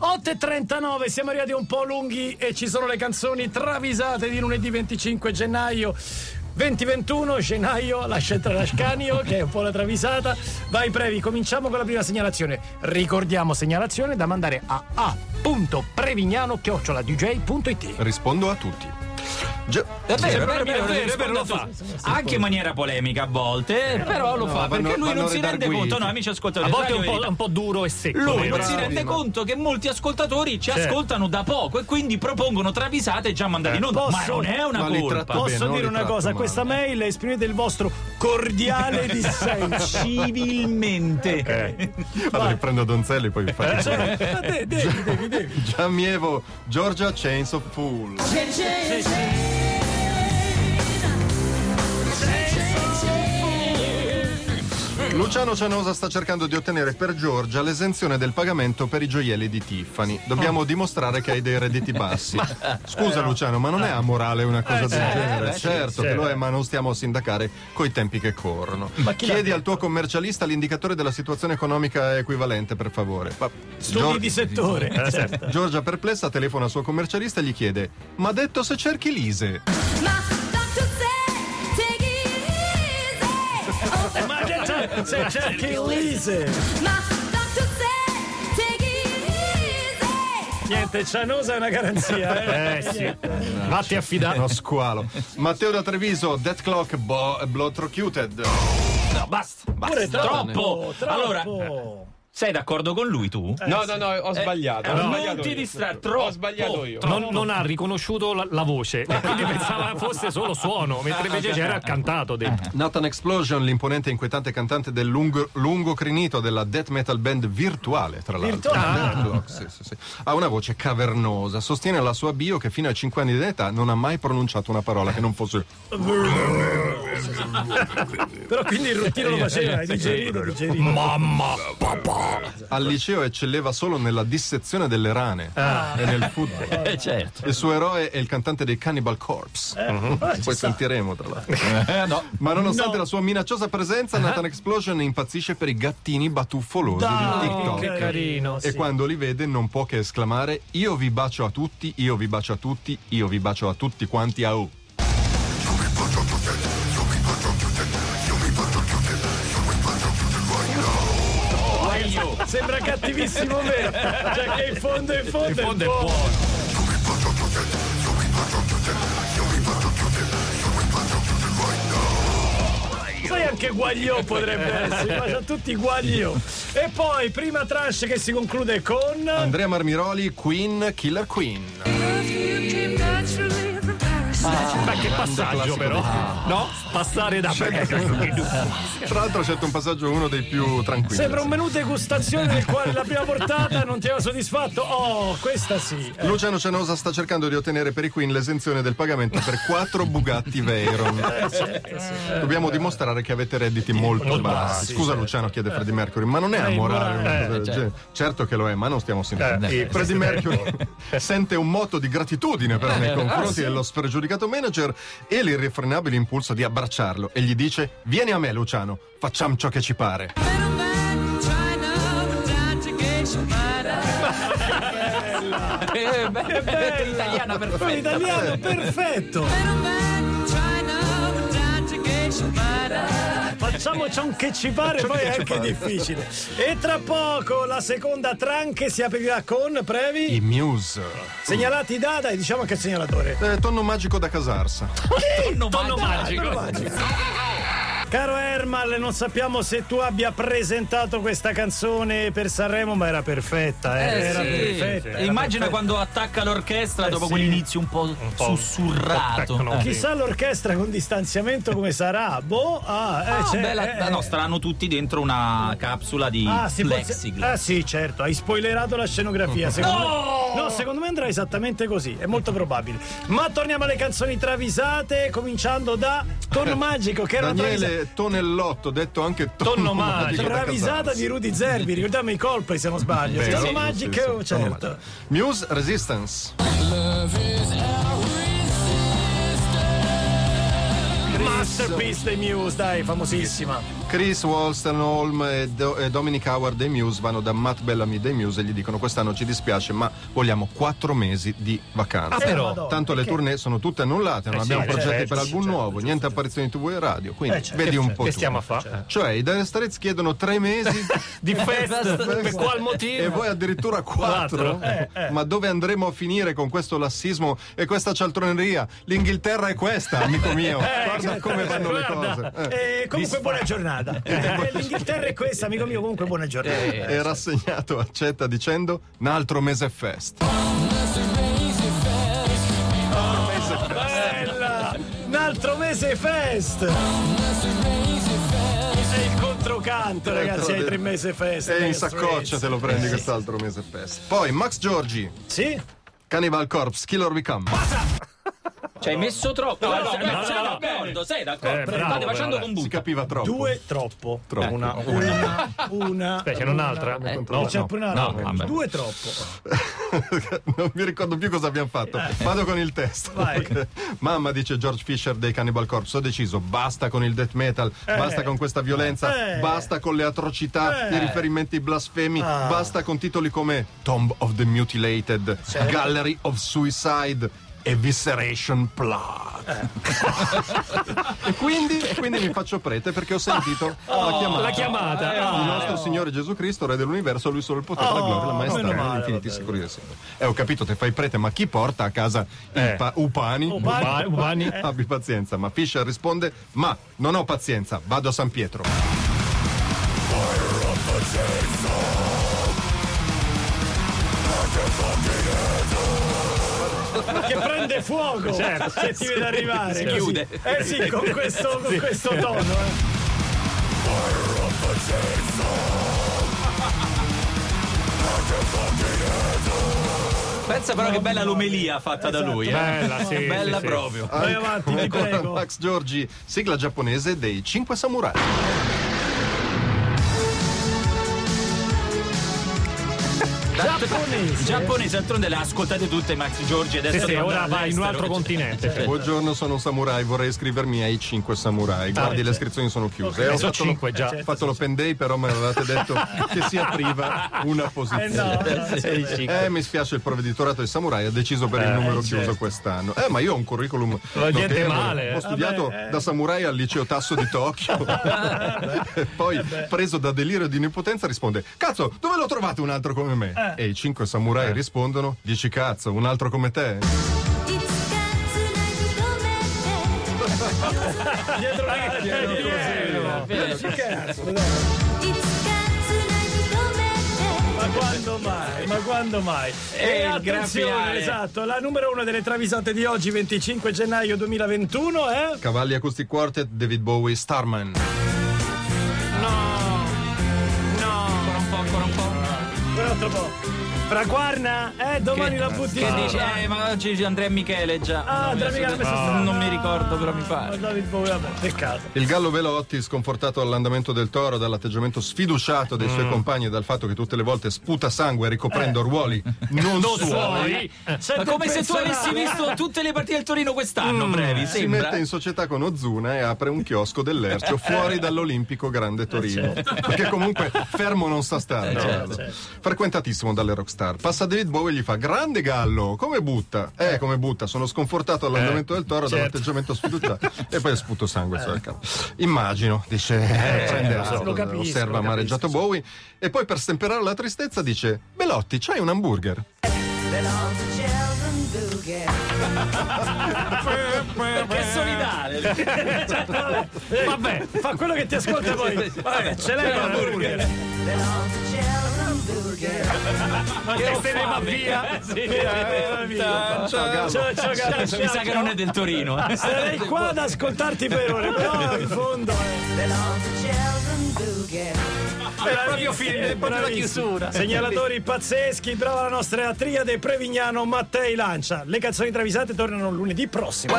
8.39, siamo arrivati un po' lunghi e ci sono le canzoni travisate di lunedì 25 gennaio 2021, gennaio, lascia entrare Ascanio che è un po' la travisata. Vai Previ, cominciamo con la prima segnalazione. Ricordiamo segnalazione da mandare a a.prevignano.dj.it Rispondo a tutti. Già, è vero, è vero, è vero, è vero, lo fa. Anche in maniera polemica a volte, però lo fa perché lui non si rende conto, no, amici ascoltatori. A volte è un po', un po' duro e secco. Lui non si rende conto che molti ascoltatori ci ascoltano da poco e quindi propongono travisate già mandati in onda. Ma non è una colpa. Posso dire una cosa? A questa mail esprimete il vostro cordiale dissenso. Civilmente. Eh. Vado riprendo Donzelli poi vi faccio. Devi, devi, devi. Giammievo, Georgia Chains of Fool. Luciano Cianosa sta cercando di ottenere per Giorgia l'esenzione del pagamento per i gioielli di Tiffany. Dobbiamo Oh. dimostrare che hai dei redditi bassi. Scusa Luciano, ma non è amorale una cosa del genere? eh, sì, certo che lo è, ma non stiamo a sindacare coi tempi che corrono. Chiedi al tuo commercialista l'indicatore della situazione economica equivalente, per favore. Ma- Studi Gior- di settore. Eh, certo. Giorgia perplessa telefona al suo commercialista e gli chiede: Ma ha detto se cerchi l'ISE? Ma che c'è? Se cerchi Lise. Niente, Cianosa è una garanzia. Eh sì. Vatti a fidare. Uno squalo. Matteo da Treviso, Death Clock, bo- Blotrocuted. No, basta, basta. Pure troppo. Troppo. troppo. Allora, sei d'accordo con lui tu? No, no, no, ho sbagliato. eh, ho non sbagliato ti distrarre troppo. Ho sbagliato io. Non, non ha riconosciuto la, la voce e quindi pensava fosse solo suono, mentre invece c'era cantato dentro. Nathan Explosion, l'imponente e inquietante cantante del lungo, lungo crinito della death metal band virtuale, tra l'altro. Virtuale? Clock, sì, sì, sì. Ha una voce cavernosa. Sostiene alla sua bio che fino a 5 anni di età non ha mai pronunciato una parola che non fosse. Però quindi il routine lo faceva, digerito, digerito. Mamma, papà. Al liceo eccelleva solo nella dissezione delle rane e nel football. Eh, certo. Il suo eroe è il cantante dei Cannibal Corpse. Poi sentiremo tra l'altro. Eh, no. Ma nonostante No. la sua minacciosa presenza, Nathan Explosion impazzisce per i gattini batuffolosi Dai, di che TikTok. carino. E sì. quando li vede non può che esclamare Io vi bacio a tutti, io vi bacio a tutti, io vi bacio a tutti quanti a U. Sembra cattivissimo me. Cioè che in fondo, in fondo, In fondo è è buono. buono. Sai anche Guagliò potrebbe essere, ma c'ha tutti Guagliò. E poi prima trash che si conclude con Andrea Marmiroli, Queen, Killer Queen. Ma che passaggio però. No? Passare da Tra l'altro c'è un passaggio uno dei più tranquilli. Sembra un menù degustazione del quale la prima portata non ti aveva soddisfatto. Oh, questa sì. Eh, Luciano Cianosa sta cercando di ottenere per i Queen l'esenzione del pagamento per quattro Bugatti Veyron. Dobbiamo dimostrare che avete redditi molto, molto bassi. Scusa certo. Luciano, chiede Freddie Mercury, ma non è amorale Eh, genere? Certo che lo è, ma non stiamo sentendo. Eh, Freddie Mercury sente un moto di gratitudine però nei confronti dello spregiudicato manager e l'irrefrenabile impulso di abbracciarlo e gli dice vieni a me Luciano, facciamo ciò che ci pare. Eh, beh, bella. italiana Poi perfetta. italiano perfetto. Facciamoci un che ci pare, poi è anche difficile. E tra poco la seconda tranche si aprirà con Previ. I Muse. Segnalati da, dai, diciamo anche il segnalatore. Eh, tonno magico da Casarsa. Tonno Tonno magico. magico. Caro Ermal, non sappiamo se tu abbia presentato questa canzone per Sanremo, ma era perfetta, eh, Eh, era sì. perfetta. era Immagina perfetta. quando attacca l'orchestra Eh, dopo sì. quell'inizio un po', po' sussurrato. tecno. Eh. Chissà l'orchestra con distanziamento come sarà. Boh, ah, eh, Ah, c'è, bella- eh, no, staranno tutti dentro una capsula di Ah, plexiglass. Ah sì, certo, hai spoilerato la scenografia. Secondo me, no, secondo me andrà esattamente così, è molto probabile. Ma torniamo alle canzoni travisate, cominciando da Tonno Magico, che era una travisata. Tonellotto, detto anche tonno, Tonno magico. Travisata di Rudy Zerbi, ricordiamo i colpi se non sbaglio. Beh, Tonno sì, Magico, sì, sì, Tonno certo. Magico. Muse Resistance. Masterpiece dei Muse, dai, famosissima. Chris Wolstenholm e, Do- e Dominic Howard dei Muse vanno da Matt Bellamy dei Muse e gli dicono quest'anno ci dispiace ma vogliamo quattro mesi di vacanza. Ah, però. Madonna, Tanto le perché? tournée sono tutte annullate, non Eh sì, abbiamo eh, progetti certo, per album certo, nuovo, certo, niente certo. apparizioni TV e radio, quindi Eh, certo, vedi un certo. po' Che tu. stiamo a fare? Cioè i Dire Straits chiedono tre mesi Di festa, per qual motivo? e voi addirittura quattro? Quattro. Eh, eh. Ma dove andremo a finire con questo lassismo e questa cialtroneria? L'Inghilterra è questa, amico mio. Guarda come vanno le guarda. cose. Eh. Eh, comunque buona giornata. Eh, L'Inghilterra è questa, amico mio, comunque buona giornata. E rassegnato accetta dicendo un altro mese fest. Bella! Un altro mese fest! È il controcanto, ragazzi, ai tre mesi fest. E in saccoccia te lo prendi quest'altro mese fest. Poi Max Giorgi, Sì? Cannibal Corpse, Killer We Come. Ci hai messo troppo. No, no, no, no, sei no. d'accordo, sei d'accordo. Eh, bravo, State facendo bravo. con Si capiva troppo. Due troppo. Troppo. Una, una, una. Aspetta, c'è un'altra? una. Eh, No, c'è no. pure una. Vabbè. due troppo. non mi ricordo più cosa abbiamo fatto. Vado con il testo. Mamma dice George Fisher dei Cannibal Corpse. Ho deciso, basta con il death metal, basta con questa violenza, Eh. basta con le atrocità, Eh. i riferimenti blasfemi, Ah. basta con titoli come Tomb of the Mutilated, Gallery of Suicide. Evisceration Plot e, quindi, e quindi mi faccio prete perché ho sentito la chiamata La chiamata. il Ah. nostro Signore Gesù Cristo, Re dell'universo, a lui solo il potere, la Oh, gloria, la maestà, meno negli male, infiniti vabbè. sicuri del Signore. Eh, ho capito, te fai prete, ma chi porta a casa i Eh. pa- upani? Upani. Ubani. Abbi pazienza, ma Fischer risponde: Ma non ho pazienza, vado a San Pietro. Che prende fuoco Certo. se ti vede arrivare. Si chiude. Eh sì, con questo, con questo tono. eh. Pensa però che bella l'omelia fatta da lui. eh. Bella, sì, Bella sì, proprio. Vai avanti, ti Ancora prego. Max Giorgi, sigla giapponese dei Cinque Samurai. Giapponese. Giapponese, d'altronde le ha ascoltate tutte Max Giorgi adesso Sì, sì, ora vai in un altro continente. cioè. Buongiorno, sono un samurai, vorrei iscrivermi ai Cinque Samurai. Guardi, le iscrizioni sono chiuse. Ok, Eh, ho fatto lo- cinque già. Ho fatto l'open day, però me l'avete detto che si apriva una Eh posizione. no, no, chic. Eh, mi spiace, il provveditorato dei samurai ha deciso per il numero certo. chiuso quest'anno. Eh, ma io ho un curriculum. Non niente male, eh. Ho studiato Vabbè, eh. da samurai al liceo Tasso di Tokyo. e poi, preso da delirio di onnipotenza, risponde: Cazzo, dove l'ho trovato un altro come me? Eh. E i cinque samurai rispondono: Dici cazzo, un altro come te? Dietro la dietro. Cazzo. Ma quando mai? Ma quando mai? E E il attenzione, esatto, la numero uno delle travisate di oggi, 25 gennaio 2021, è... Cavalli Acoustic Quartet, David Bowie, Starman. Un altro po'. Fraguarna, eh, domani la butti Che dici? strada. Eh, ma oggi c'è Andrea Michele già. Ah, Andrea Michele messo No, strada. Non mi ricordo, però mi pare. Peccato. Il Gallo Velotti, sconfortato dall'andamento del toro, dall'atteggiamento sfiduciato dei Mm. suoi compagni e dal fatto che tutte le volte sputa sangue ricoprendo Eh. ruoli non, Non suoi. Ma come se tu avessi visto tutte le partite del Torino quest'anno, Brevi, si sembra. mette in società con Ozuna e apre un chiosco dell'Ercio fuori dall'Olimpico Grande Torino. Perché comunque fermo non sa stare. Gallo. Frequentatissimo dalle rockstar. Passa David Bowie e gli fa: Grande Gallo, come butta? Eh, come butta? Sono sconfortato all'andamento del toro, certo. dall'atteggiamento sfiduciato. e poi sputo sangue sul capo. Immagino, dice, prende atto, lo capisco, osserva lo amareggiato Bowie e poi per stemperare la tristezza dice: Belotti, c'hai un hamburger? Perché è solidale. Vabbè, fa quello che ti ascolta poi. Vabbè, ce l'hai l'hamburger. Ma che se ne va via. Sì. Ciao. Ciao, Mi sa che non è del Torino. eh. Sarei qua ad ascoltarti per ore, però in fondo. È proprio fine, è proprio la chiusura. Segnalatori pazzeschi, brava la nostra triade Prevignano Mattei Lancia. Le canzoni travisate tornano lunedì prossimo.